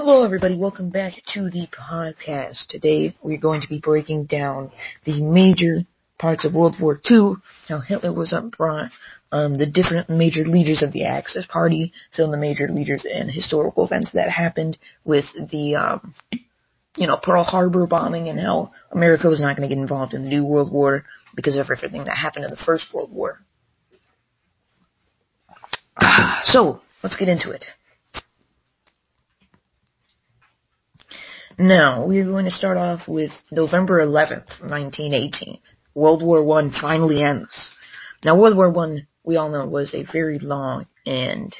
Hello everybody, welcome back to the podcast. Today we're going to be breaking down the major parts of World War II, how Hitler was up front, um, the different major leaders of the Axis Party, some of the major leaders and historical events that happened with the, um, you know, Pearl Harbor bombing and how America was not going to get involved in the New World War because of everything that happened in the First World War. So, let's get into it. Now, we're going to start off with November 11th, 1918. World War One finally ends. Now, World War One, we all know, was a very long and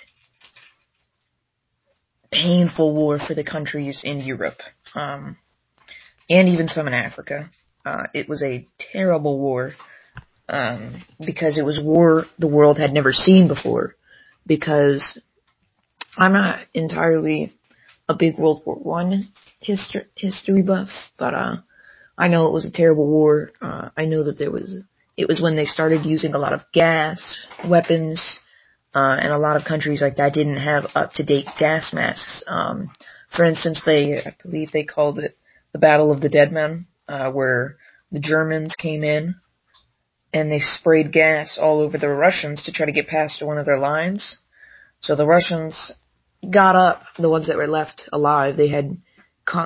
painful war for the countries in Europe, um, and even some in Africa. Uh, it was a terrible war um, because it was war the world had never seen before. Because I'm not entirely a big World War One history history buff, but uh, I know it was a terrible war. Uh, I know that there was it was when they started using a lot of gas weapons, uh, and a lot of countries like that didn't have up to date gas masks. Um, for instance, they I believe they called it the Battle of the Dead Men, uh, where the Germans came in and they sprayed gas all over the Russians to try to get past one of their lines. So the Russians got up, the ones that were left alive, they had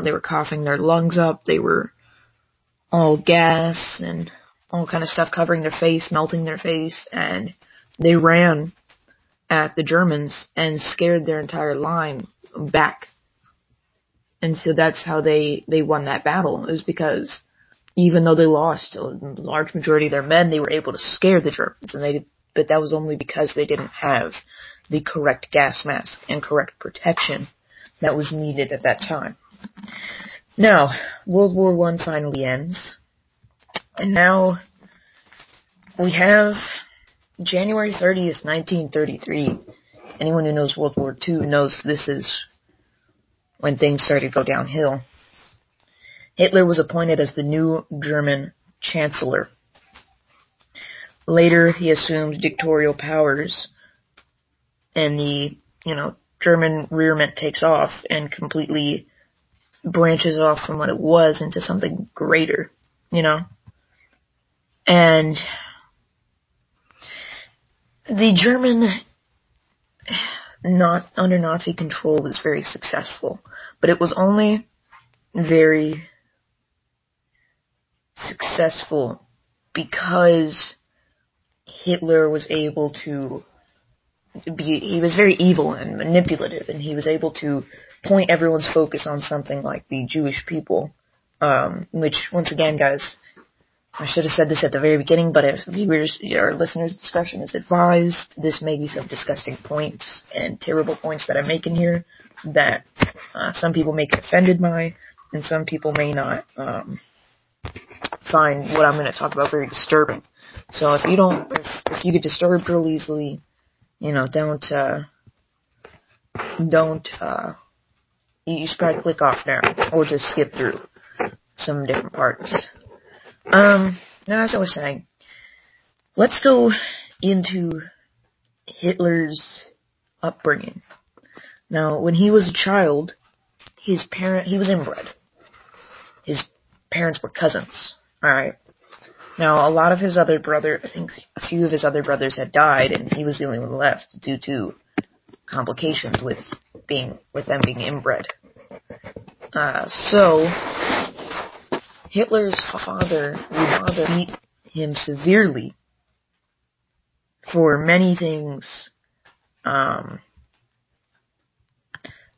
they were coughing their lungs up, they were all gas and all kind of stuff covering their face, melting their face, and they ran at the Germans and scared their entire line back. And so that's how they, they won that battle, is because even though they lost a large majority of their men, they were able to scare the Germans, and they, but that was only because they didn't have the correct gas mask and correct protection that was needed at that time. Now, World War One finally ends, and now we have January 30th, 1933. Anyone who knows World War II knows this is when things started to go downhill. Hitler was appointed as the new German Chancellor. Later, he assumed dictatorial powers, and the, you know, German rearment takes off and completely branches off from what it was into something greater, you know? And the German not under Nazi control was very successful, but it was only very successful because Hitler was able to be he was very evil and manipulative and he was able to point everyone's focus on something like the Jewish people. Um, which once again guys, I should have said this at the very beginning, but if viewers or listeners' discretion is advised, this may be some disgusting points and terrible points that I'm making here that uh, some people may get offended by, and some people may not um, find what I'm going to talk about very disturbing. So if you don't, if, if you get disturbed real easily, you know, don't, uh, don't, uh, you should probably click off now, or just skip through some different parts. Um, now as I was saying, let's go into Hitler's upbringing. Now, when he was a child, his parent, he was inbred. His parents were cousins, alright? Now, a lot of his other brother, I think a few of his other brothers had died, and he was the only one left due to complications with being, with them being inbred. Uh, so, Hitler's father would beat him severely for many things. Um,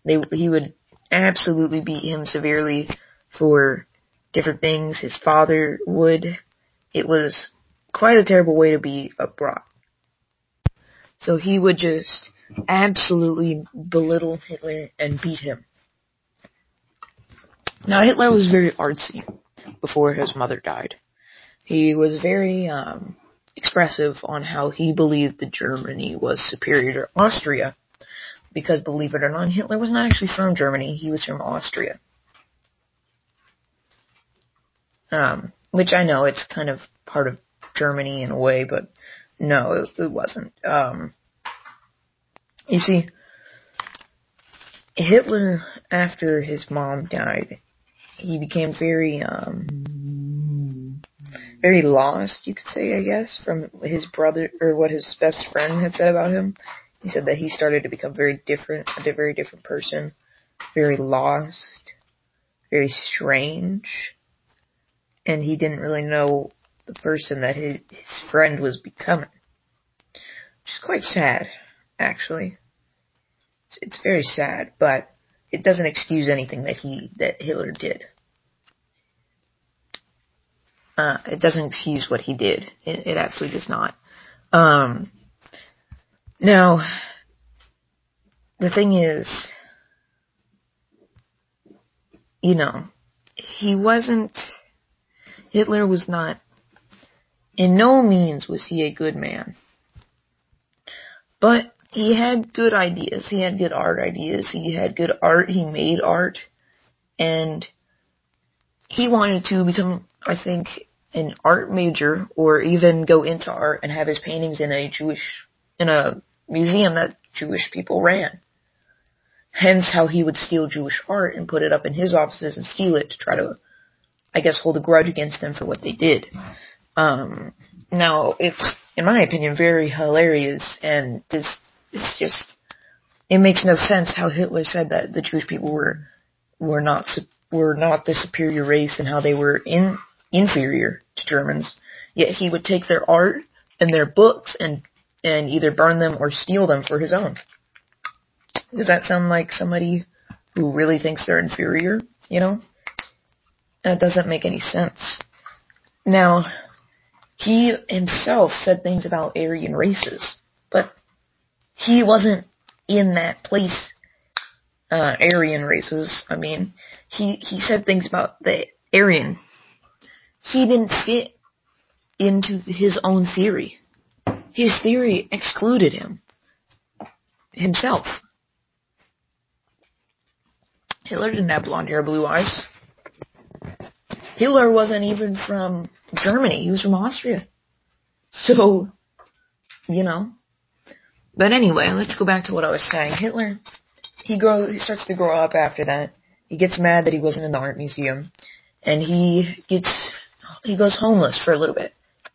they, he would absolutely beat him severely for different things. His father would it was quite a terrible way to be brought. So he would just absolutely belittle Hitler and beat him. Now Hitler was very artsy before his mother died. He was very um, expressive on how he believed that Germany was superior to Austria, because believe it or not, Hitler was not actually from Germany; he was from Austria. Um, which I know it's kind of part of Germany in a way, but no, it, it wasn't. Um, you see, Hitler after his mom died, he became very, um, very lost, you could say, I guess, from his brother, or what his best friend had said about him. He said that he started to become very different, a very different person, very lost, very strange, and he didn't really know the person that his, his friend was becoming. Which is quite sad, actually. It's, it's very sad, but it doesn't excuse anything that he that Hitler did. Uh, it doesn't excuse what he did. It, it absolutely does not. Um, now, the thing is, you know, he wasn't. Hitler was not. In no means was he a good man. But he had good ideas. He had good art ideas. He had good art. He made art. And he wanted to become, I think, an art major or even go into art and have his paintings in a Jewish, in a museum that Jewish people ran. Hence how he would steal Jewish art and put it up in his offices and steal it to try to, I guess, hold a grudge against them for what they did. Um, now, it's, in my opinion, very hilarious and this it's just it makes no sense how Hitler said that the Jewish people were were not were not the superior race and how they were in inferior to Germans. Yet he would take their art and their books and and either burn them or steal them for his own. Does that sound like somebody who really thinks they're inferior? You know, that doesn't make any sense. Now, he himself said things about Aryan races, but he wasn't in that place, uh, Aryan races. I mean, he, he said things about the Aryan. He didn't fit into his own theory. His theory excluded him. Himself. Hitler didn't have blonde hair, blue eyes. Hitler wasn't even from Germany. He was from Austria. So, you know, but anyway, let's go back to what I was saying. Hitler, he grows, he starts to grow up after that. He gets mad that he wasn't in the art museum, and he gets, he goes homeless for a little bit,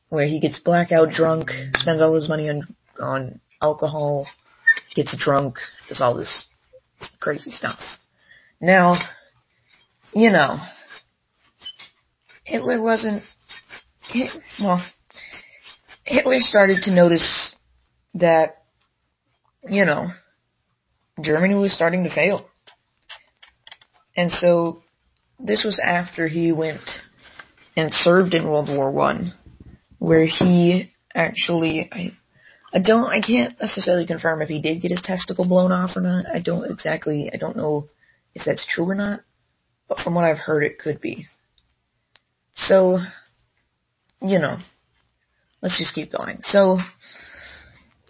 where he gets blackout drunk, spends all his money on on alcohol, gets drunk, does all this crazy stuff. Now, you know, Hitler wasn't, well, Hitler started to notice that you know, Germany was starting to fail. And so this was after he went and served in World War One, where he actually I I don't I can't necessarily confirm if he did get his testicle blown off or not. I don't exactly I don't know if that's true or not. But from what I've heard it could be. So you know, let's just keep going. So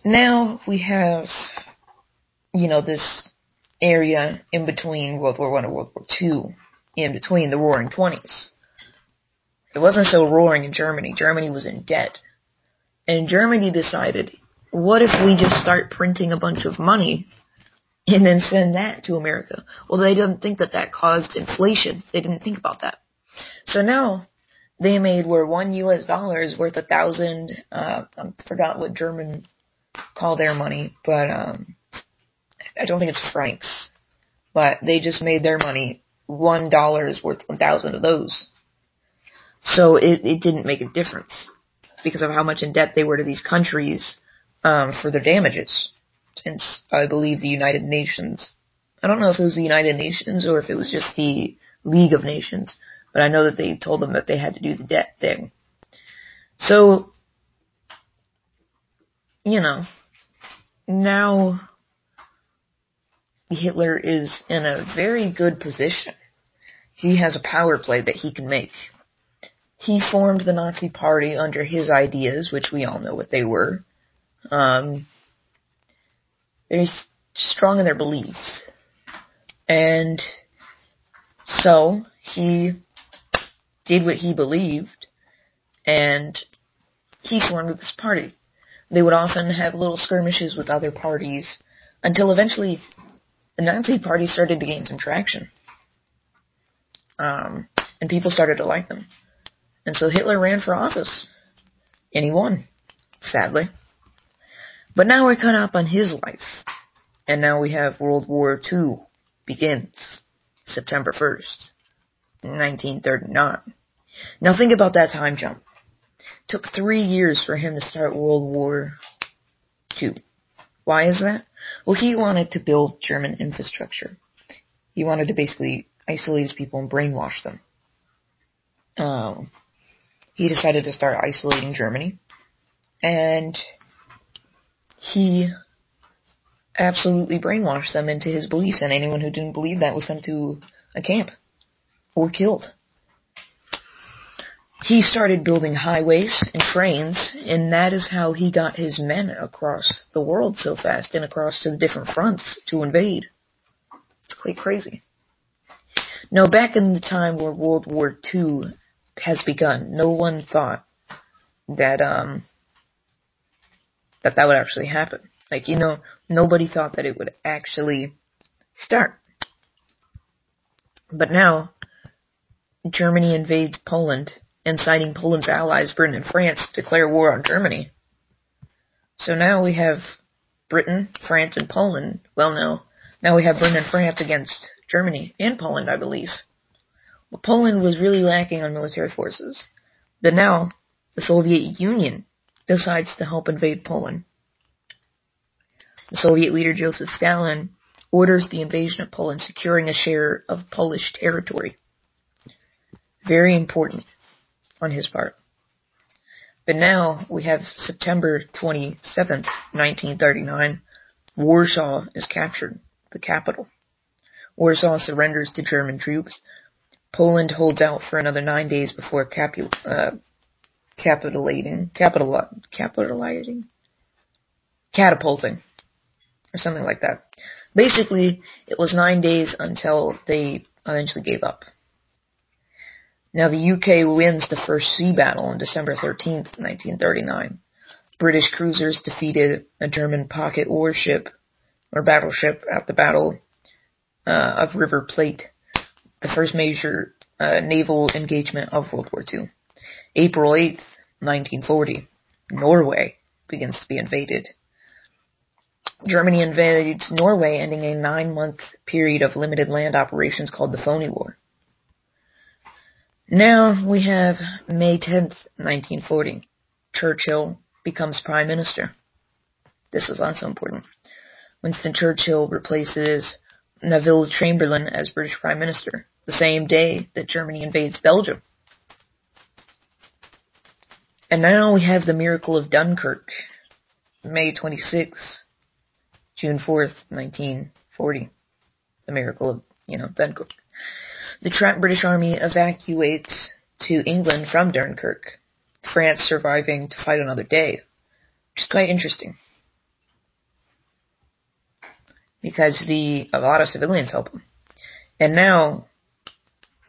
now we have, you know, this area in between World War One and World War Two, in between the Roaring Twenties. It wasn't so roaring in Germany. Germany was in debt. And Germany decided, what if we just start printing a bunch of money and then send that to America? Well, they didn't think that that caused inflation. They didn't think about that. So now they made where one U.S. dollar is worth a thousand. Uh, I forgot what German call their money, but um, I don't think it's francs. But they just made their money. One dollar is worth one thousand of those. So it, it didn't make a difference because of how much in debt they were to these countries um, for their damages. Since I believe the United Nations, I don't know if it was the United Nations or if it was just the League of Nations, but I know that they told them that they had to do the debt thing. So you know, now Hitler is in a very good position. He has a power play that he can make. He formed the Nazi Party under his ideas, which we all know what they were. Um, very strong in their beliefs. And so he did what he believed and he formed this party. They would often have little skirmishes with other parties until eventually the Nazi Party started to gain some traction. Um, and people started to like them. And so Hitler ran for office. And he won, sadly. But now we're caught up on his life. And now we have World War II begins September 1st, 1939. Now think about that time jump. It took three years for him to start World War II. Why is that? Well, he wanted to build German infrastructure. He wanted to basically isolate his people and brainwash them. Um, he decided to start isolating Germany, and he absolutely brainwashed them into his beliefs, and anyone who didn't believe that was sent to a camp or killed. He started building highways and trains, and that is how he got his men across the world so fast and across to the different fronts to invade. It's quite crazy. Now, back in the time where World War II has begun, no one thought that um that that would actually happen. Like, you know, nobody thought that it would actually start. But now, Germany invades Poland, inciting Poland's allies, Britain and France, to declare war on Germany. So now we have Britain, France, and Poland. Well, no. Now we have Britain and France against Germany and Poland, I believe. Poland was really lacking on military forces. But now, the Soviet Union decides to help invade Poland. The Soviet leader Joseph Stalin orders the invasion of Poland, securing a share of Polish territory. Very important on his part. But now we have September 27th, 1939. Warsaw is captured, the capital. Warsaw surrenders to German troops. Poland holds out for another nine days before capu- uh, capitulating, capital, capitalizing, catapulting or something like that. Basically, it was nine days until they eventually gave up. Now the UK wins the first sea battle on December 13th, 1939. British cruisers defeated a German pocket warship or battleship at the Battle uh, of River Plate, the first major uh, naval engagement of World War II. April 8th, 1940, Norway begins to be invaded. Germany invades Norway, ending a nine-month period of limited land operations called the Phoney War. Now we have May 10th, 1940. Churchill becomes Prime Minister. This is also important. Winston Churchill replaces Neville Chamberlain as British Prime Minister, the same day that Germany invades Belgium. And now we have the miracle of Dunkirk, May 26th, June 4th, 1940. The miracle of, you know, Dunkirk. The trapped British army evacuates to England from Dunkirk, France surviving to fight another day, which is quite interesting. Because the, a lot of civilians help them. And now,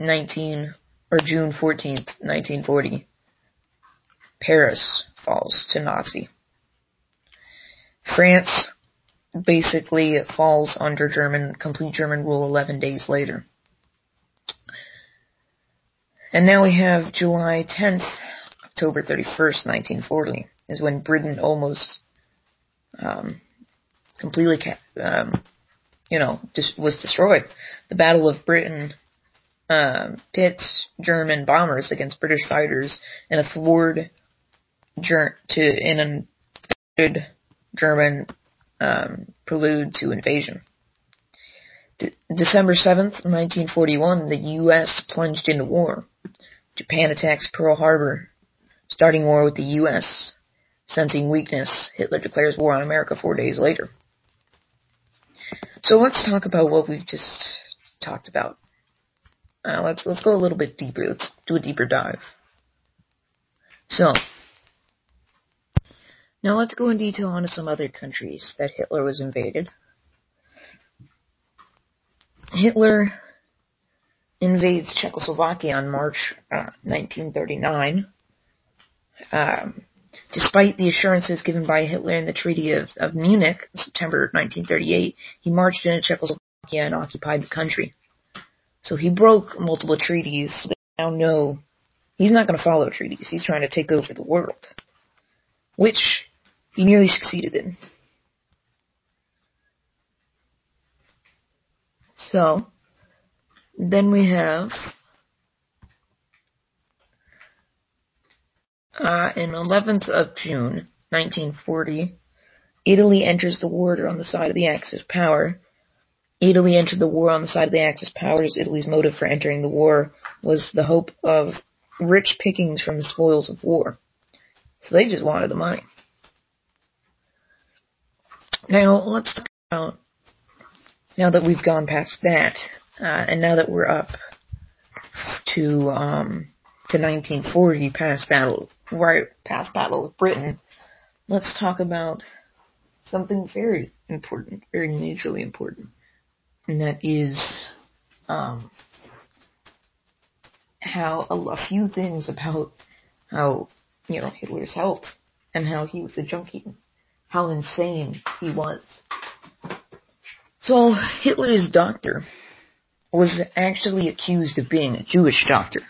19, or June 14th, 1940, Paris falls to Nazi. France basically falls under German, complete German rule 11 days later. And now we have July 10th, October 31st, 1940, is when Britain almost um, completely, um, you know, dis- was destroyed. The Battle of Britain um, pits German bombers against British fighters in a thwart ger- to in a German um, prelude to invasion. De- December 7th, 1941, the U.S. plunged into war. Japan attacks Pearl Harbor, starting war with the U.S. Sensing weakness, Hitler declares war on America four days later. So let's talk about what we've just talked about. Uh, let's let's go a little bit deeper. Let's do a deeper dive. So, now let's go in detail onto some other countries that Hitler was invaded. Hitler invades Czechoslovakia on March uh, 1939. Um, despite the assurances given by Hitler in the Treaty of, of Munich, September 1938, he marched into Czechoslovakia and occupied the country. So he broke multiple treaties. They now know he's not going to follow treaties. He's trying to take over the world, which he nearly succeeded in. So, then we have uh, in 11th of June, 1940, Italy enters the war on the side of the Axis power. Italy entered the war on the side of the Axis powers. Italy's motive for entering the war was the hope of rich pickings from the spoils of war. So they just wanted the money. Now let's talk about now that we've gone past that, uh, and now that we're up to um, to 1940, past battle, right past Battle of Britain, let's talk about something very important, very majorly important, and that is um, how a, a few things about how you know Hitler's health and how he was a junkie, how insane he was. So Hitler's doctor was actually accused of being a Jewish doctor.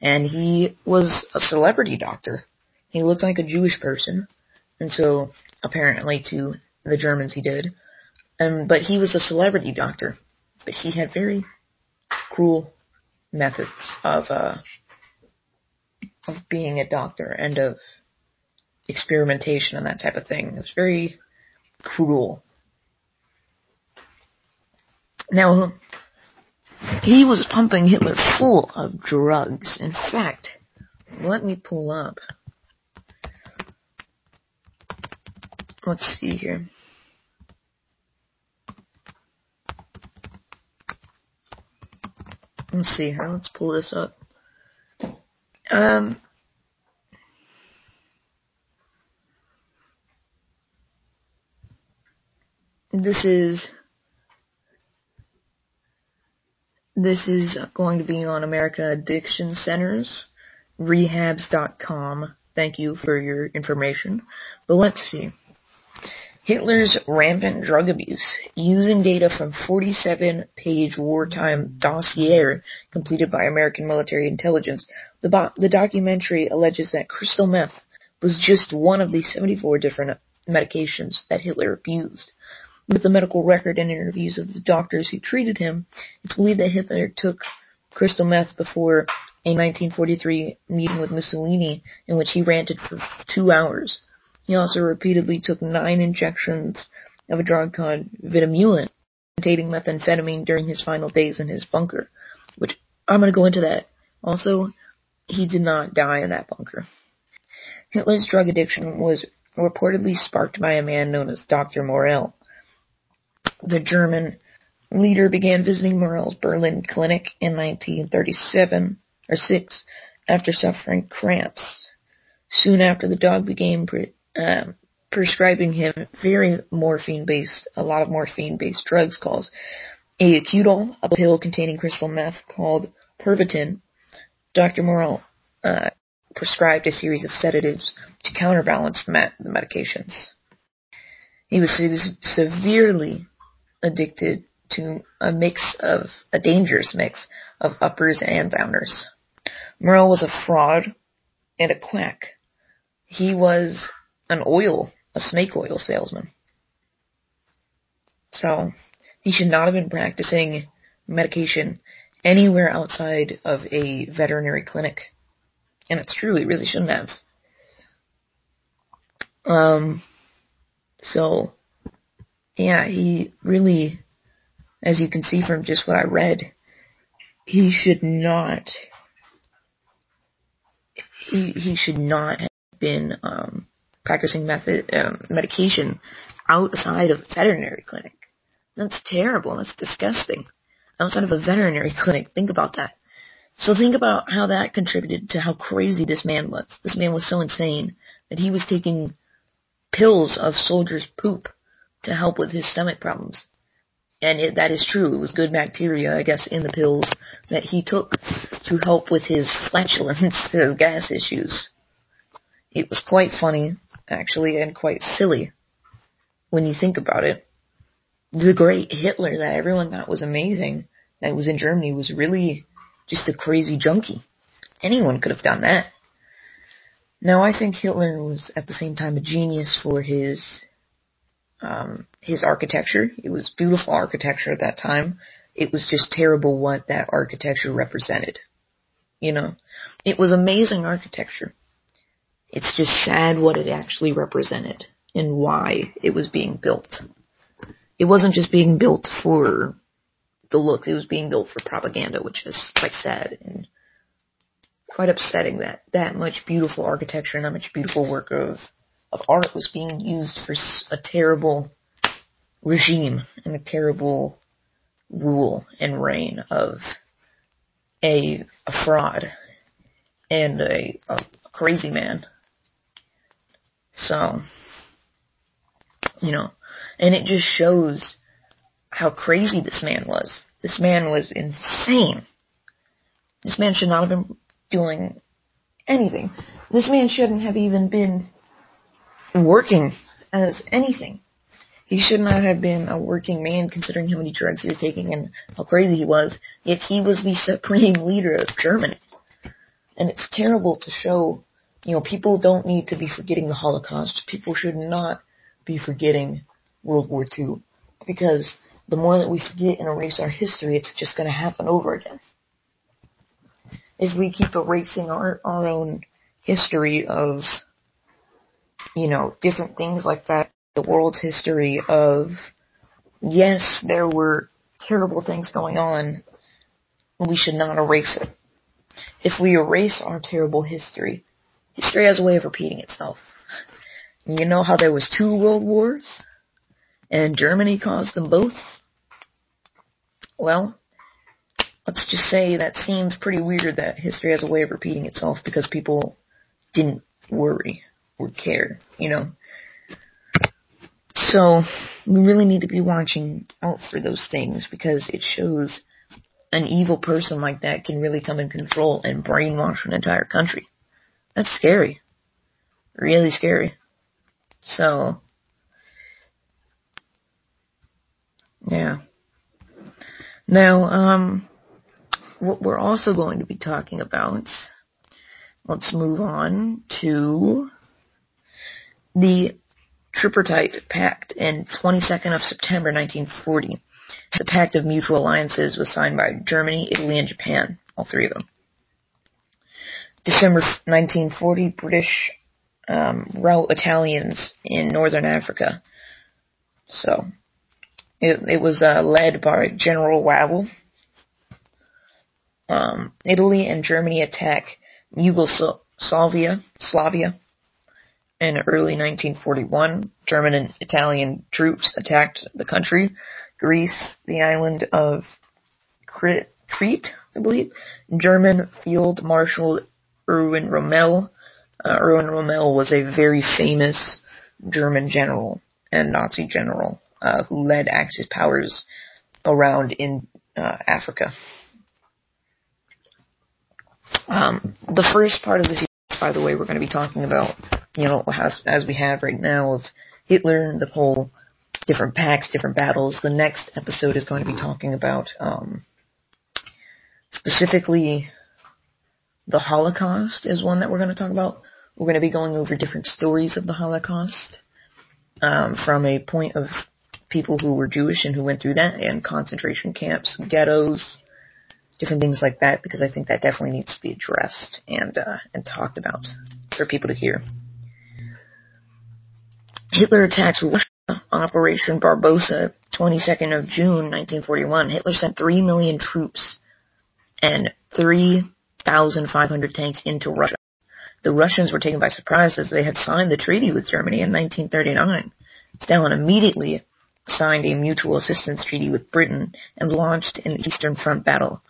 And he was a celebrity doctor. He looked like a Jewish person. And so apparently to the Germans he did. Um, but he was a celebrity doctor. But he had very cruel methods of uh, of being a doctor and of experimentation and that type of thing. It was very cruel. Now, he was pumping Hitler full of drugs. In fact, let me pull up. Let's see here. Let's see here. Let's pull this up. Um, this is this is going to be on America Addiction Centers, rehabs.com. Thank you for your information. But let's see. Hitler's rampant drug abuse, using data from 47-page wartime dossier completed by American military intelligence, the, bo- the documentary alleges that crystal meth was just one of the 74 different medications that Hitler abused. With the medical record and interviews of the doctors who treated him, it's believed that Hitler took crystal meth before a 1943 meeting with Mussolini in which he ranted for two hours. He also repeatedly took nine injections of a drug called Vitamucil, containing methamphetamine during his final days in his bunker, which I'm going to go into that. Also, he did not die in that bunker. Hitler's drug addiction was reportedly sparked by a man known as Dr. Morell. The German leader began visiting Morell's Berlin clinic in 1937 or 6 after suffering cramps. Soon after, the dog began pre- um, prescribing him very morphine-based, a lot of morphine-based drugs called Acutol, a pill containing crystal meth called Pervitin. Dr. Morell uh, prescribed a series of sedatives to counterbalance the medications. He was severely addicted to a mix of, a dangerous mix of uppers and downers. Morell was a fraud and a quack. He was an oil, a snake oil salesman. So, he should not have been practicing medication anywhere outside of a veterinary clinic. And it's true, he really shouldn't have. Um, so, yeah, he really, as you can see from just what I read, he should not, he, he should not have been, um, practicing method, um, medication outside of veterinary clinic. That's terrible. That's disgusting. Outside of a veterinary clinic. Think about that. So think about how that contributed to how crazy this man was. This man was so insane that he was taking pills of soldiers' poop to help with his stomach problems. And it, that is true. It was good bacteria, I guess, in the pills that he took to help with his flatulence, his gas issues. It was quite funny actually, and quite silly when you think about it. the great Hitler that everyone thought was amazing, that was in Germany, was really just a crazy junkie. Anyone could have done that. Now, I think Hitler was at the same time a genius for his um, his architecture. It was beautiful architecture at that time. It was just terrible what that architecture represented. You know, it was amazing architecture. It's just sad what it actually represented and why it was being built. It wasn't just being built for the looks, it was being built for propaganda, which is quite sad and quite upsetting that that much beautiful architecture and that much beautiful work of of art was being used for a terrible regime and a terrible rule and reign of a, a fraud and a, a crazy man. So, you know, and it just shows how crazy this man was. This man was insane. This man should not have been doing anything. This man shouldn't have even been working as anything. He should not have been a working man considering how many drugs he was taking and how crazy he was, yet he was the supreme leader of Germany. And it's terrible to show, you know, people don't need to be forgetting the Holocaust. People should not be forgetting World War II. Because the more that we forget and erase our history, it's just gonna happen over again if we keep erasing our, our own history of, you know, different things like that, the world's history of, yes, there were terrible things going on, we should not erase it. If we erase our terrible history, history has a way of repeating itself. You know how there was two world wars? And Germany caused them both? Well, let's just say that seems pretty weird that history has a way of repeating itself because people didn't worry or care, you know. So, we really need to be watching out for those things because it shows an evil person like that can really come and control and brainwash an entire country. That's scary. Really scary. So, yeah. Now, um, what we're also going to be talking about, let's move on to the Tripartite Pact in 22nd of September 1940. The Pact of Mutual Alliances was signed by Germany, Italy, and Japan, all three of them. December 1940, British um, rout Italians in northern Africa. So, it, it was uh, led by General Wavell, um, Italy and Germany attack Yugoslavia, Slavia, in early 1941. German and Italian troops attacked the country. Greece, the island of Crete, I believe. German Field Marshal Erwin Rommel. Uh, Erwin Rommel was a very famous German general and Nazi general uh, who led Axis powers around in uh, Africa. Um, the first part of series, by the way, we're going to be talking about, you know, as, as we have right now of Hitler and the whole different packs, different battles. The next episode is going to be talking about, um, specifically the Holocaust is one that we're going to talk about. We're going to be going over different stories of the Holocaust, um, from a point of people who were Jewish and who went through that, and concentration camps, ghettos, different things like that because I think that definitely needs to be addressed and uh, and talked about for people to hear. Hitler attacks Russia. Operation Barbarossa, 22nd of June 1941. Hitler sent 3 million troops and 3,500 tanks into Russia. The Russians were taken by surprise as they had signed the treaty with Germany in 1939. Stalin immediately signed a mutual assistance treaty with Britain and launched an Eastern Front battle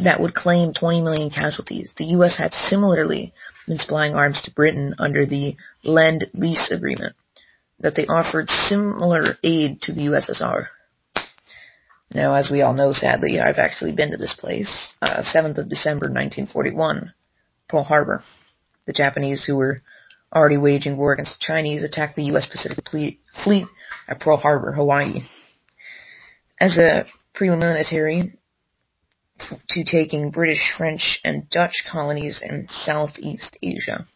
that would claim 20 million casualties. The U.S. had similarly been supplying arms to Britain under the Lend-Lease Agreement, that they offered similar aid to the USSR. Now, as we all know, sadly, I've actually been to this place. Uh, 7th of December 1941, Pearl Harbor. The Japanese, who were already waging war against the Chinese, attacked the U.S. Pacific Fleet at Pearl Harbor, Hawaii. as a preliminary to taking British, French, and Dutch colonies in Southeast Asia.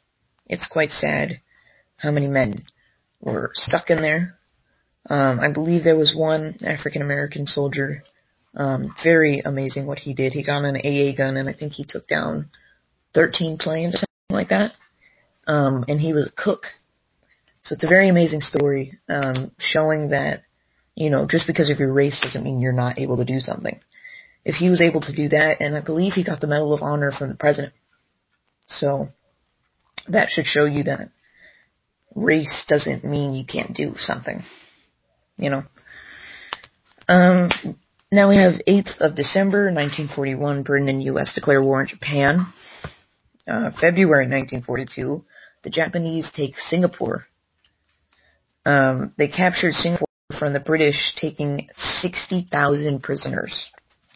It's quite sad how many men were stuck in there. Um, I believe there was one African American soldier. Um, very amazing what he did. He got an AA gun and I think he took down 13 planes or something like that. Um, and he was a cook. So it's a very amazing story, um, showing that, you know, just because of your race doesn't mean you're not able to do something. If he was able to do that, and I believe he got the Medal of Honor from the president. So, that should show you that race doesn't mean you can't do something. You know. Um, now we have 8th of December, 1941, Britain and U.S. declare war on Japan. Uh, February 1942, the Japanese take Singapore. Um, they captured Singapore from the British, taking 60,000 prisoners.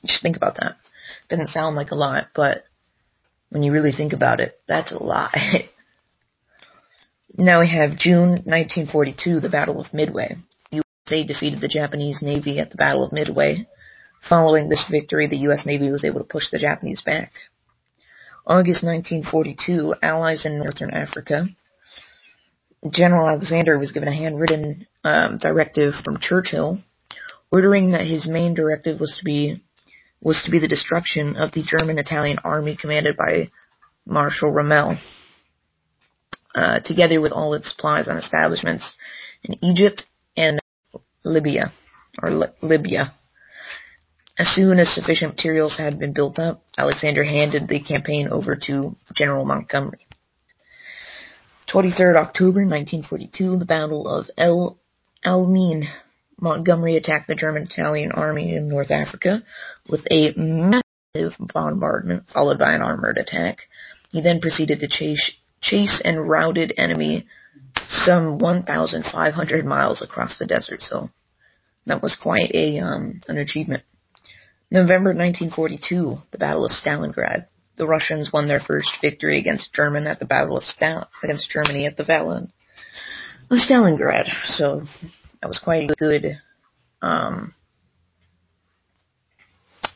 Just think about that. Doesn't sound like a lot, but when you really think about it, that's a lot. now we have June 1942, the Battle of Midway. USA defeated the Japanese Navy at the Battle of Midway. Following this victory, the US Navy was able to push the Japanese back. August 1942, Allies in Northern Africa. General Alexander was given a handwritten um, directive from Churchill ordering that his main directive was to be was to be the destruction of the German-Italian army commanded by Marshal Rommel, uh, together with all its supplies and establishments in Egypt and Libya, or Li- Libya. As soon as sufficient materials had been built up, Alexander handed the campaign over to General Montgomery. 23rd October 1942, the Battle of El Alamein Montgomery attacked the German-Italian army in North Africa with a massive bombardment followed by an armored attack. He then proceeded to chase, chase and routed enemy some 1,500 miles across the desert, so that was quite a um, an achievement. November 1942, the Battle of Stalingrad. The Russians won their first victory against German at the Battle of Stal- against Germany at the Battle of Stalingrad. So that was quite a good, um,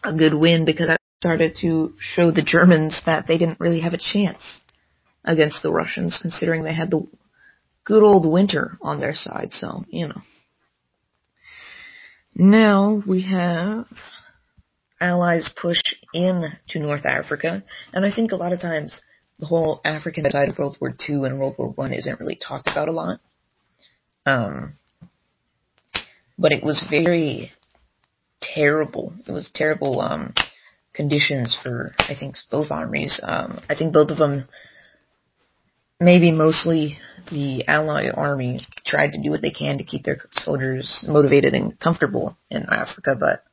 a good win because I started to show the Germans that they didn't really have a chance against the Russians, considering they had the good old winter on their side. So you know. Now we have Allies push in to North Africa, and I think a lot of times the whole African side of World War II and World War One isn't really talked about a lot. Um, but it was very terrible. It was terrible um, conditions for I think both armies. Um, I think both of them, maybe mostly the Allied army, tried to do what they can to keep their soldiers motivated and comfortable in Africa, but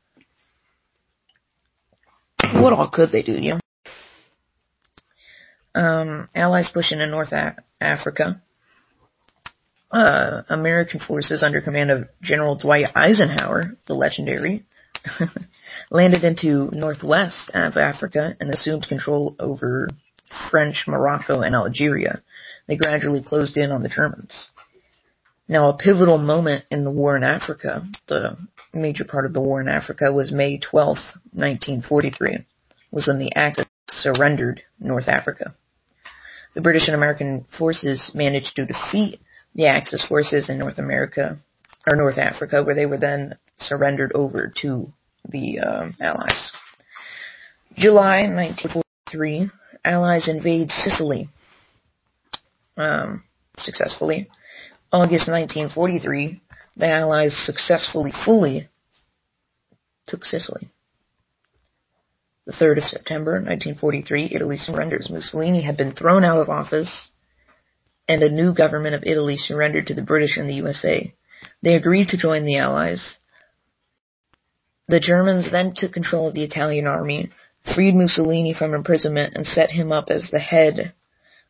what all could they do, you know? Um, Allies pushing into North Africa uh, American forces under command of General Dwight Eisenhower, the legendary, landed into northwest of Africa and assumed control over French Morocco and Algeria. They gradually closed in on the Germans. Now, a pivotal moment in the war in Africa, the major part of the war in Africa, was May 12, 1943, was when the Axis surrendered North Africa. The British and American forces managed to defeat the Axis forces in North America or North Africa, where they were then surrendered over to the um, Allies. July 1943, Allies invade Sicily um, successfully. August 1943, the Allies successfully, fully took Sicily. The 3rd of September 1943, Italy surrenders. Mussolini had been thrown out of office and a new government of Italy surrendered to the British and the USA. They agreed to join the Allies. The Germans then took control of the Italian army, freed Mussolini from imprisonment, and set him up as the head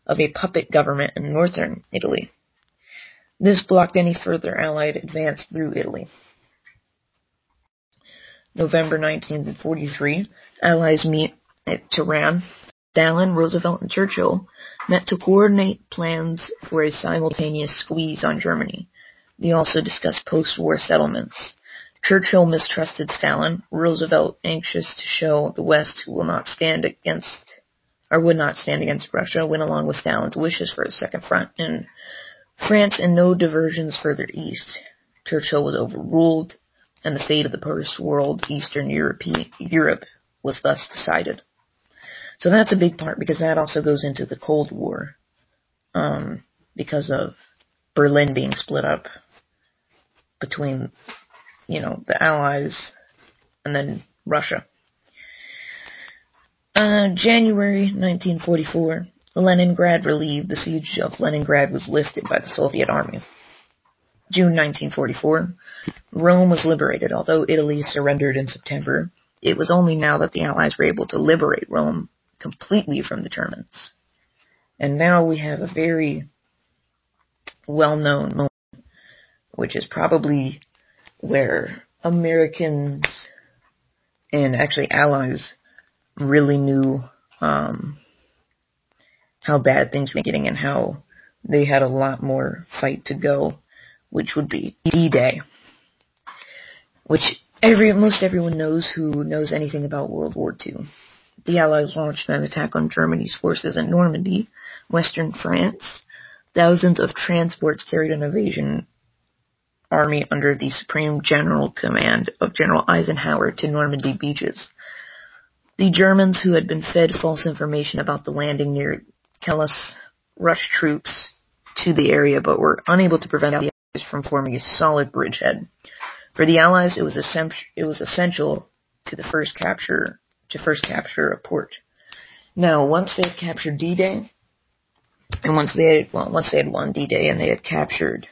of a puppet government in northern Italy. This blocked any further Allied advance through Italy. November 1943, Allies meet at Tehran. Stalin, Roosevelt, and Churchill met to coordinate plans for a simultaneous squeeze on Germany. They also discussed post-war settlements. Churchill mistrusted Stalin. Roosevelt, anxious to show the West who will not stand against or would not stand against Russia, went along with Stalin's wishes for a second front in France and no diversions further east. Churchill was overruled, and the fate of the post-world Eastern Europe, Europe was thus decided. So that's a big part because that also goes into the Cold War, um, because of Berlin being split up between, you know, the Allies and then Russia. Uh, January 1944, Leningrad relieved. The siege of Leningrad was lifted by the Soviet army. June 1944, Rome was liberated. Although Italy surrendered in September, it was only now that the Allies were able to liberate Rome completely from the Germans. And now we have a very well-known moment, which is probably where Americans and actually Allies really knew um, how bad things were getting and how they had a lot more fight to go, which would be D-Day, which every most everyone knows who knows anything about World War II. The Allies launched an attack on Germany's forces in Normandy, western France. Thousands of transports carried an invasion army under the Supreme General Command of General Eisenhower to Normandy beaches. The Germans, who had been fed false information about the landing near Calais, rushed troops to the area but were unable to prevent the Allies from forming a solid bridgehead. For the Allies, it was, it was essential to the first capture to first capture a port. Now, once they had captured D-Day, and once they had well, once they had won D-Day and they had captured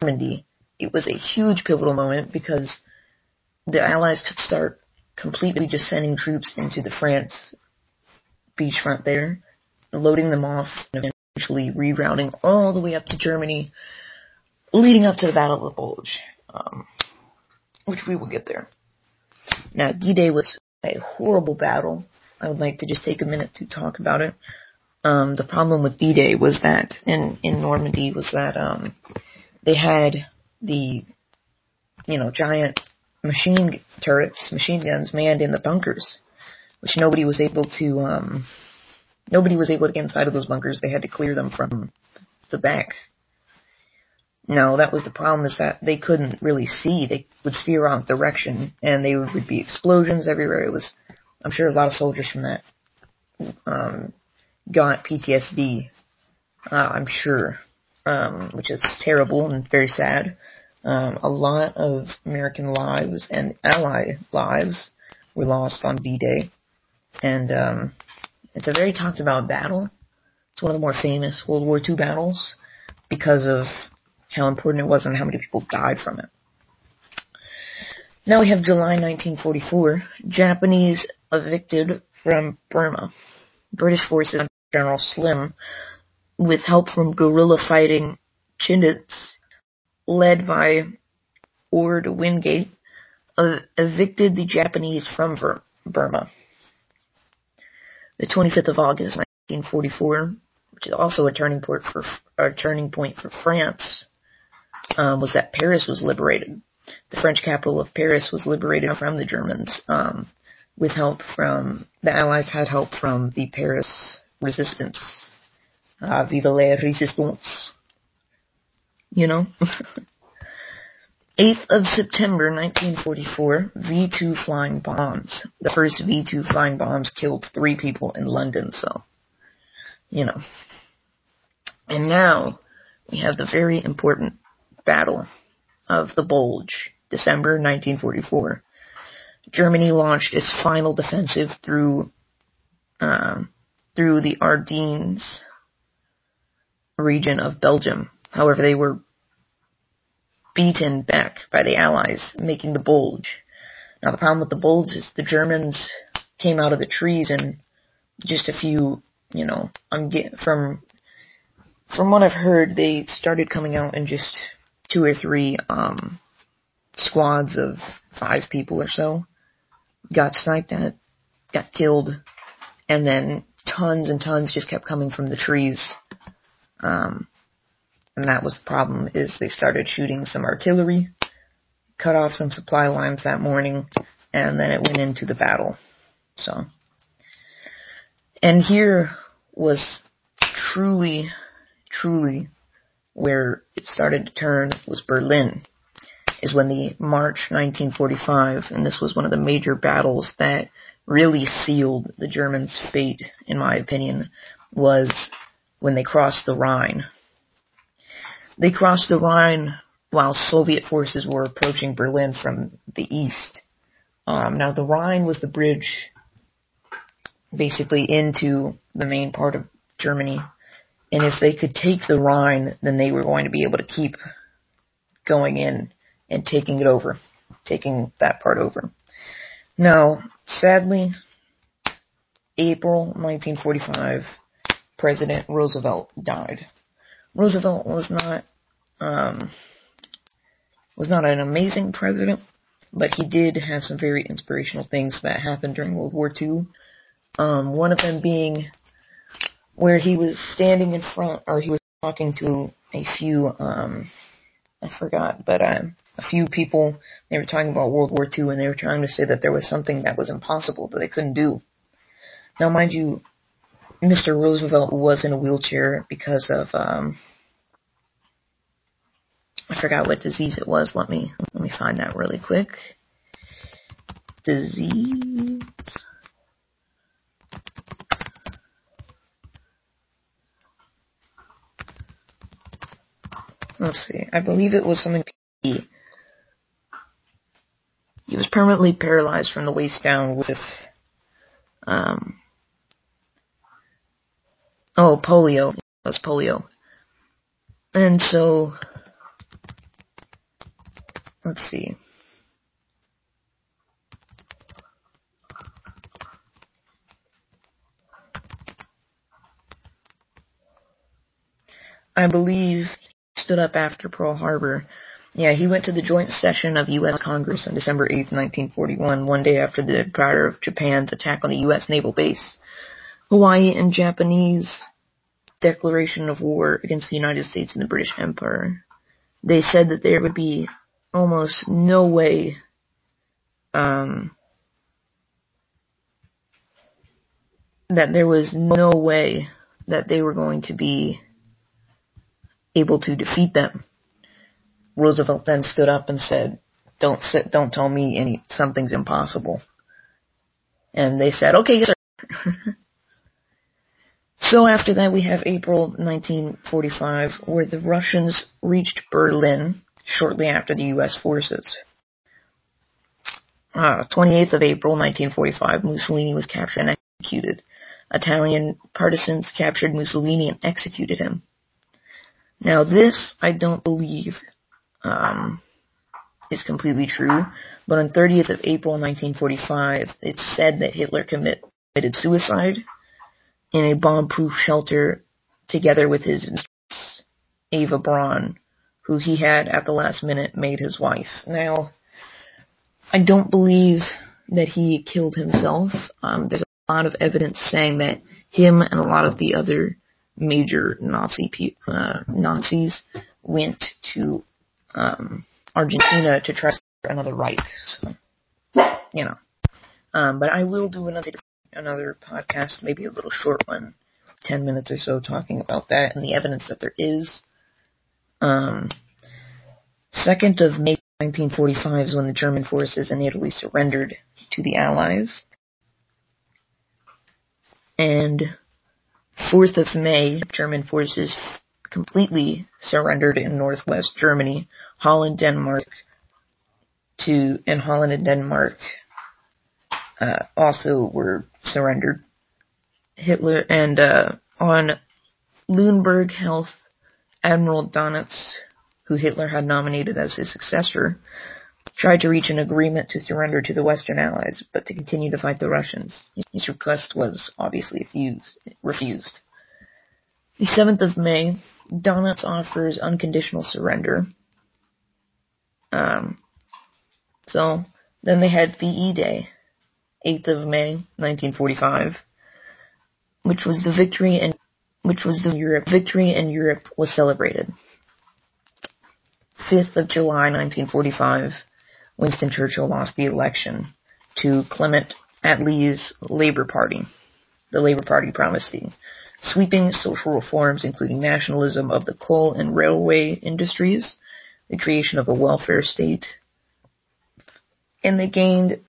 Normandy, it was a huge pivotal moment because the Allies could start completely just sending troops into the France beachfront there, loading them off, and eventually rerouting all the way up to Germany, leading up to the Battle of the Bulge, um, which we will get there. Now, D-Day was a horrible battle. I would like to just take a minute to talk about it. Um, the problem with D-Day was that in in Normandy was that um, they had the you know giant machine turrets, machine guns manned in the bunkers, which nobody was able to, um, nobody was able to get inside of those bunkers. They had to clear them from the back. No, that was the problem is that they couldn't really see. They would see wrong direction and there would be explosions everywhere. It was, I'm sure a lot of soldiers from that, um, got PTSD, uh, I'm sure, um, which is terrible and very sad. Um, a lot of American lives and Ally lives were lost on D-Day, and um, it's a very talked about battle. It's one of the more famous World War II battles because of how important it was and how many people died from it. Now we have July 1944. Japanese evicted from Burma. British forces under General Slim, with help from guerrilla fighting Chindits, led by Orde Wingate, uh, evicted the Japanese from Burma. The 25th of August, 1944, which is also a turning point for a turning point for France, um, was that Paris was liberated. The French capital of Paris was liberated from the Germans, um, with help from the Allies had help from the Paris resistance. Uh, vive la résistance you know? 8th of September 1944, V-2 flying bombs. The first V-2 flying bombs killed three people in London, so, you know. And now, we have the very important Battle of the Bulge, December 1944. Germany launched its final defensive through, um, through the Ardennes region of Belgium. However, they were beaten back by the Allies, making the bulge. Now the problem with the bulge is the Germans came out of the trees and just a few, you know, I'm get from from what I've heard, they started coming out and just two or three um, squads of five people or so. Got sniped at, got killed, and then tons and tons just kept coming from the trees. Um, and that was the problem, is they started shooting some artillery, cut off some supply lines that morning, and then it went into the battle. So, and here was truly, truly where it started to turn was Berlin is when the March 1945, and this was one of the major battles that really sealed the Germans' fate, in my opinion, was when they crossed the Rhine. They crossed the Rhine while Soviet forces were approaching Berlin from the east. Um, now the Rhine was the bridge basically into the main part of Germany. And if they could take the Rhine, then they were going to be able to keep going in and taking it over, taking that part over. Now, sadly, April 1945, President Roosevelt died. Roosevelt was not, um, was not an amazing president, but he did have some very inspirational things that happened during World War II. Um, one of them being where he was standing in front, or he was talking to a few, um, I forgot, but um, a few people. They were talking about World War II, and they were trying to say that there was something that was impossible that they couldn't do. Now, mind you, Mr. Roosevelt was in a wheelchair because of um, I forgot what disease it was. Let me let me find that really quick. Disease. Let's see. I believe it was something. He was permanently paralyzed from the waist down with um. Oh, polio. It was polio. And so Let's see. I believe stood up after Pearl Harbor. Yeah, he went to the joint session of U.S. Congress on December 8, 1941, one day after the prior of Japan's attack on the U.S. naval base. Hawaii and Japanese declaration of war against the United States and the British Empire. They said that there would be almost no way um, that there was no way that they were going to be able to defeat them. Roosevelt then stood up and said, "Don't sit, don't tell me any something's impossible." And they said, "Okay, yes, sir." so after that, we have April 1945, where the Russians reached Berlin shortly after the U.S. forces. Uh, 28th of April 1945, Mussolini was captured and executed. Italian partisans captured Mussolini and executed him. Now this, I don't believe, um, is completely true, but on 30th of April 1945, it's said that Hitler committed suicide in a bomb-proof shelter together with his mistress, Eva Braun, who he had at the last minute made his wife. Now, I don't believe that he killed himself. Um, there's a lot of evidence saying that him and a lot of the other major Nazi uh, Nazis went to um, Argentina to try another Reich. So, you know. Um, but I will do another another podcast, maybe a little short one, ten minutes or so, talking about that and the evidence that there is. Um, 2nd of May 1945 is when the German forces in Italy surrendered to the Allies. And 4th of May, German forces completely surrendered in northwest Germany, Holland, Denmark, to, and Holland and Denmark, uh, also were surrendered. Hitler, and, uh, on Lüneburg Heath, Admiral Donitz, who Hitler had nominated as his successor, tried to reach an agreement to surrender to the Western Allies, but to continue to fight the Russians. His request was obviously refused. The 7th of May, Donitz offers unconditional surrender. Um, so, then they had VE Day, 8th of May, 1945, which was the victory and which was the Europe victory in Europe was celebrated. 5th of July 1945, Winston Churchill lost the election to Clement Attlee's Labour Party. The Labour Party promised sweeping social reforms including nationalism of the coal and railway industries, the creation of a welfare state, and they gained